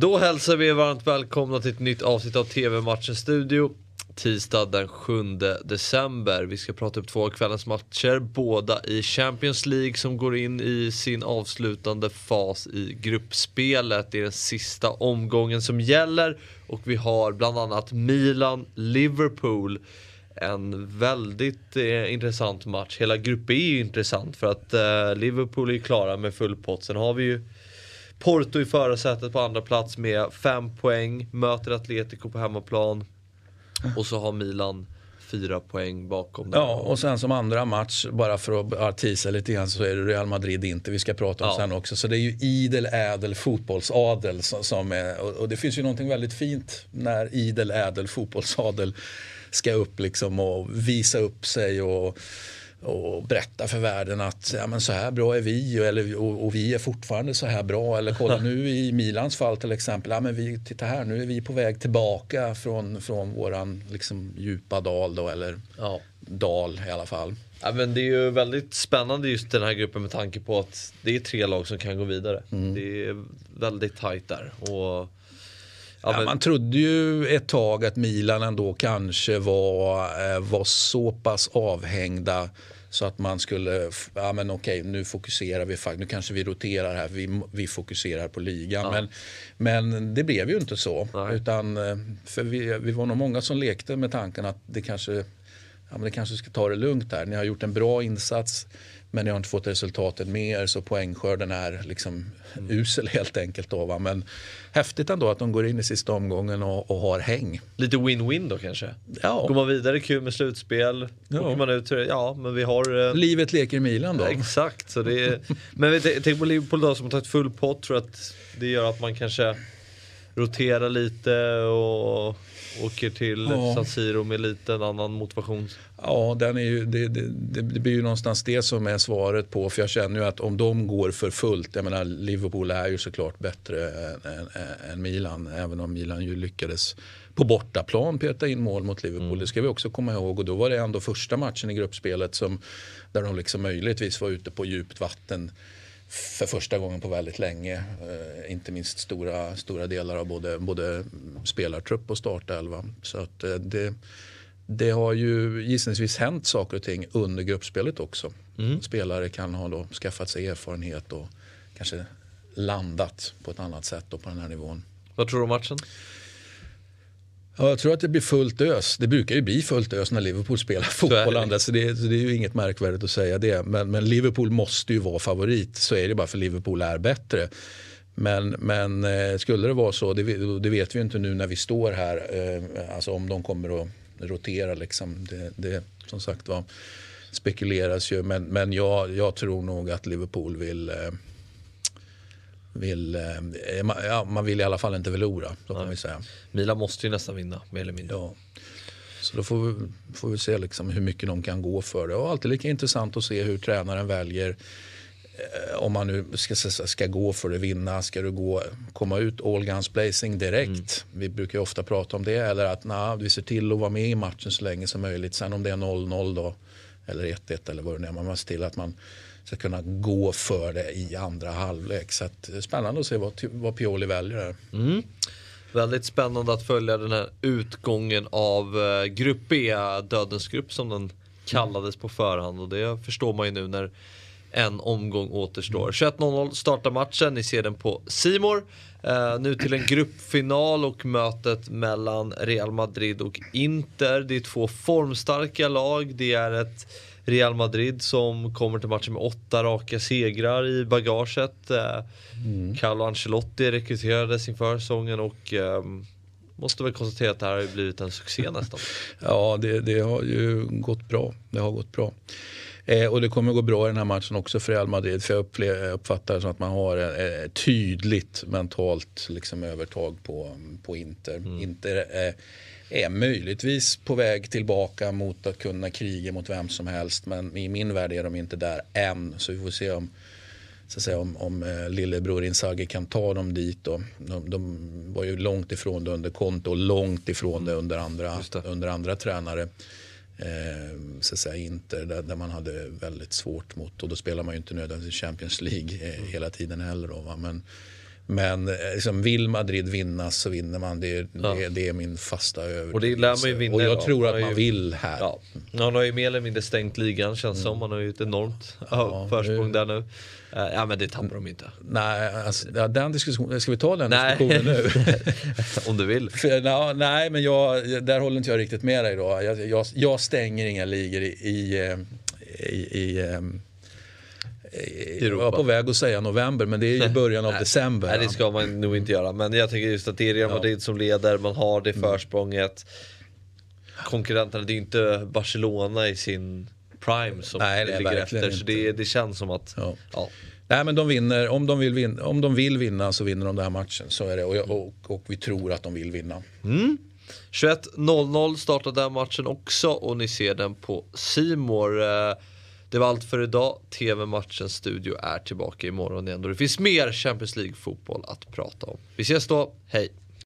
Då hälsar vi er varmt välkomna till ett nytt avsnitt av TV-matchen Studio. Tisdag den 7 december. Vi ska prata upp två av kvällens matcher. Båda i Champions League som går in i sin avslutande fas i gruppspelet. Det är den sista omgången som gäller. Och vi har bland annat Milan-Liverpool. En väldigt eh, intressant match. Hela gruppen är ju intressant för att eh, Liverpool är klara med full pott. Sen har vi ju Porto i förarsätet på andra plats med fem poäng, möter Atletico på hemmaplan. Och så har Milan fyra poäng bakom. Ja, och sen som andra match, bara för att tisa lite grann, så är det Real Madrid inte vi ska prata om ja. sen också. Så det är ju idel ädel fotbollsadel som, som är, och, och, det finns ju någonting väldigt fint när idel ädel fotbollsadel ska upp liksom och visa upp sig och och berätta för världen att ja, men så här bra är vi eller, och, och, vi är fortfarande så här bra. Eller kolla nu i Milans fall till exempel, ja, men vi, titta här nu är vi på väg tillbaka från, från våran liksom, djupa dal då, eller ja. dal i alla fall. Ja, men det är ju väldigt spännande just den här gruppen med tanke på att det är tre lag som kan gå vidare. Mm. Det är väldigt tajt där. Och Ja, men... Man trodde ju ett tag att Milan ändå kanske var, eh, var så pass avhängda så att man skulle, ja men okej nu fokuserar vi, nu kanske vi roterar här, vi, vi fokuserar på ligan. Ja. Men, men det blev ju inte så. Utan, eh, för vi, vi var nog många som lekte med tanken att det kanske, ja, men det kanske ska ta det lugnt här. Ni har gjort en bra insats. Men ni har inte fått resultatet med er så poängskörden är liksom mm. usel helt enkelt. Då, va? Men häftigt ändå att de går in i sista omgången och, och har häng. Lite win-win då kanske? Ja. Går man vidare, kul med slutspel. Ja. Åker man ut, ja men vi har... Eh... Livet leker i Milan då. Ja, exakt. Så det är... men tänk på Liverpool då som har tagit full pott. Tror att det gör att man kanske roterar lite och åker till ja. San Siro med lite en annan motivation. Ja, den är ju, det, det, det, blir ju någonstans det som är svaret på. För jag känner ju att om de går för fullt, jag menar Liverpool är ju såklart bättre än, än, än Milan. Även om Milan ju lyckades på bortaplan peta in mål mot Liverpool. Mm. Det ska vi också komma ihåg. Och då var det ändå första matchen i gruppspelet som, där de liksom möjligtvis var ute på djupt vatten för första gången på väldigt länge. Eh, inte minst stora, stora delar av både, både spelartrupp och startelva. Så att, eh, det, det har ju gissningsvis hänt saker och ting under gruppspelet också. Mm. Spelare kan ha då skaffat sig erfarenhet och kanske landat på ett annat sätt på den här nivån. Vad tror du om matchen? Ja, jag tror att det blir fullt ös. Det brukar ju bli fullt ös när Liverpool spelar fotboll. Så, så, det, så det, är ju inget märkvärdigt att säga det. Men, men, Liverpool måste ju vara favorit. Så är det bara för Liverpool är bättre. Men, men eh, skulle det vara så, det, det, vet vi inte nu när vi står här. Eh, alltså om de kommer att rotera liksom. Det, det som sagt var spekuleras ju. Men, men jag, jag tror nog att Liverpool vill eh, vill, eh, ja, man vill i alla fall inte förlora. Så kan vi säga. Milan måste ju nästan vinna, mer eller mindre. Ja. Så då får vi, får vi se liksom hur mycket de kan gå för det. Och alltid lika intressant att se hur tränaren väljer. Eh, om man nu ska, ska gå för att vinna, ska du gå, komma ut all guns blazing direkt? Mm. Vi brukar ju ofta prata om det. Eller att nah, vi ser till att vara med i matchen så länge som möjligt. Sen om det är 0-0 då, eller 1-1 eller vad det är. Man måste till att man ska kunna gå för det i andra halvlek. Så att, spännande att se vad, vad Pioli väljer där. Mm. Väldigt spännande att följa den här utgången av uh, Grupp B, Dödens grupp som den kallades på förhand. Och det förstår man ju nu när en omgång återstår. 21.00 startar matchen, ni ser den på Simor. Uh, nu till en gruppfinal och mötet mellan Real Madrid och Inter. Det är två formstarka lag. Det är ett Real Madrid som kommer till matchen med åtta raka segrar i bagaget. Eh, mm. Carlo Ancelotti rekryterades inför säsongen och um, måste väl konstatera att det här har blivit en succé nästan. ja, det, det, har ju gått bra. Det har gått bra. Eh, och det kommer gå bra i den här matchen också för Real Madrid. För jag uppfattar det som att man har ett tydligt mentalt liksom, övertag på, på Inter. Mm. Inter eh, är möjligtvis på väg tillbaka mot att kunna kriga mot vem som helst. Men i min värld är de inte där än. Så vi får se om, så att säga, om, om eh, lillebror Inzaghi kan ta dem dit. Då. De, de var ju långt ifrån det under Conte och långt ifrån det under andra, det. Under andra tränare. Eh, så att säga Inter där, där, man hade väldigt svårt mot och då spelar man ju inte nödvändigtvis Champions League eh, hela tiden heller. Då, va? Men, men eh, liksom, vill Madrid vinna så vinner man. Det, Ja. det, det är min fasta övertygelse. Och det lär man ju vinna Och jag idag. tror Man att har man ju- vill här. Ja. Han har ju mer eller mindre stängt ligan känns som. Han har ju ett enormt ja, försprång där nu. Eh, Ja men det tappar de inte. Nej, alltså, den diskussionen, ska vi ta den Nej. diskussionen nu? Om du vill. För, na, nej, men jag, där håller inte jag riktigt med dig då. Jag, jag, jag stänger inga ligor i, i, eh, i, i ehm, i- jag var på väg att säga november men det är ju i början av december. Nej det ska man nog inte göra. Men jag tycker just att det är Real Madrid som leder. Man har det Mm. försprånget. Konkurrenterna, det är ju inte Barcelona i sin prime som Nej, det ligger efter. Så inte. det, det känns som att Ja. ja. Nej men de vinner, om de, vill vinna, om de vill vinna så vinner de den här matchen. Så är det och, och, och vi tror att de vill vinna. 21.00 startar den matchen också och ni ser den på Simor. Eh, det var allt för idag. TV-matchens studio är tillbaka imorgon igen då det finns mer Champions League-fotboll att prata om. Vi ses då, hej!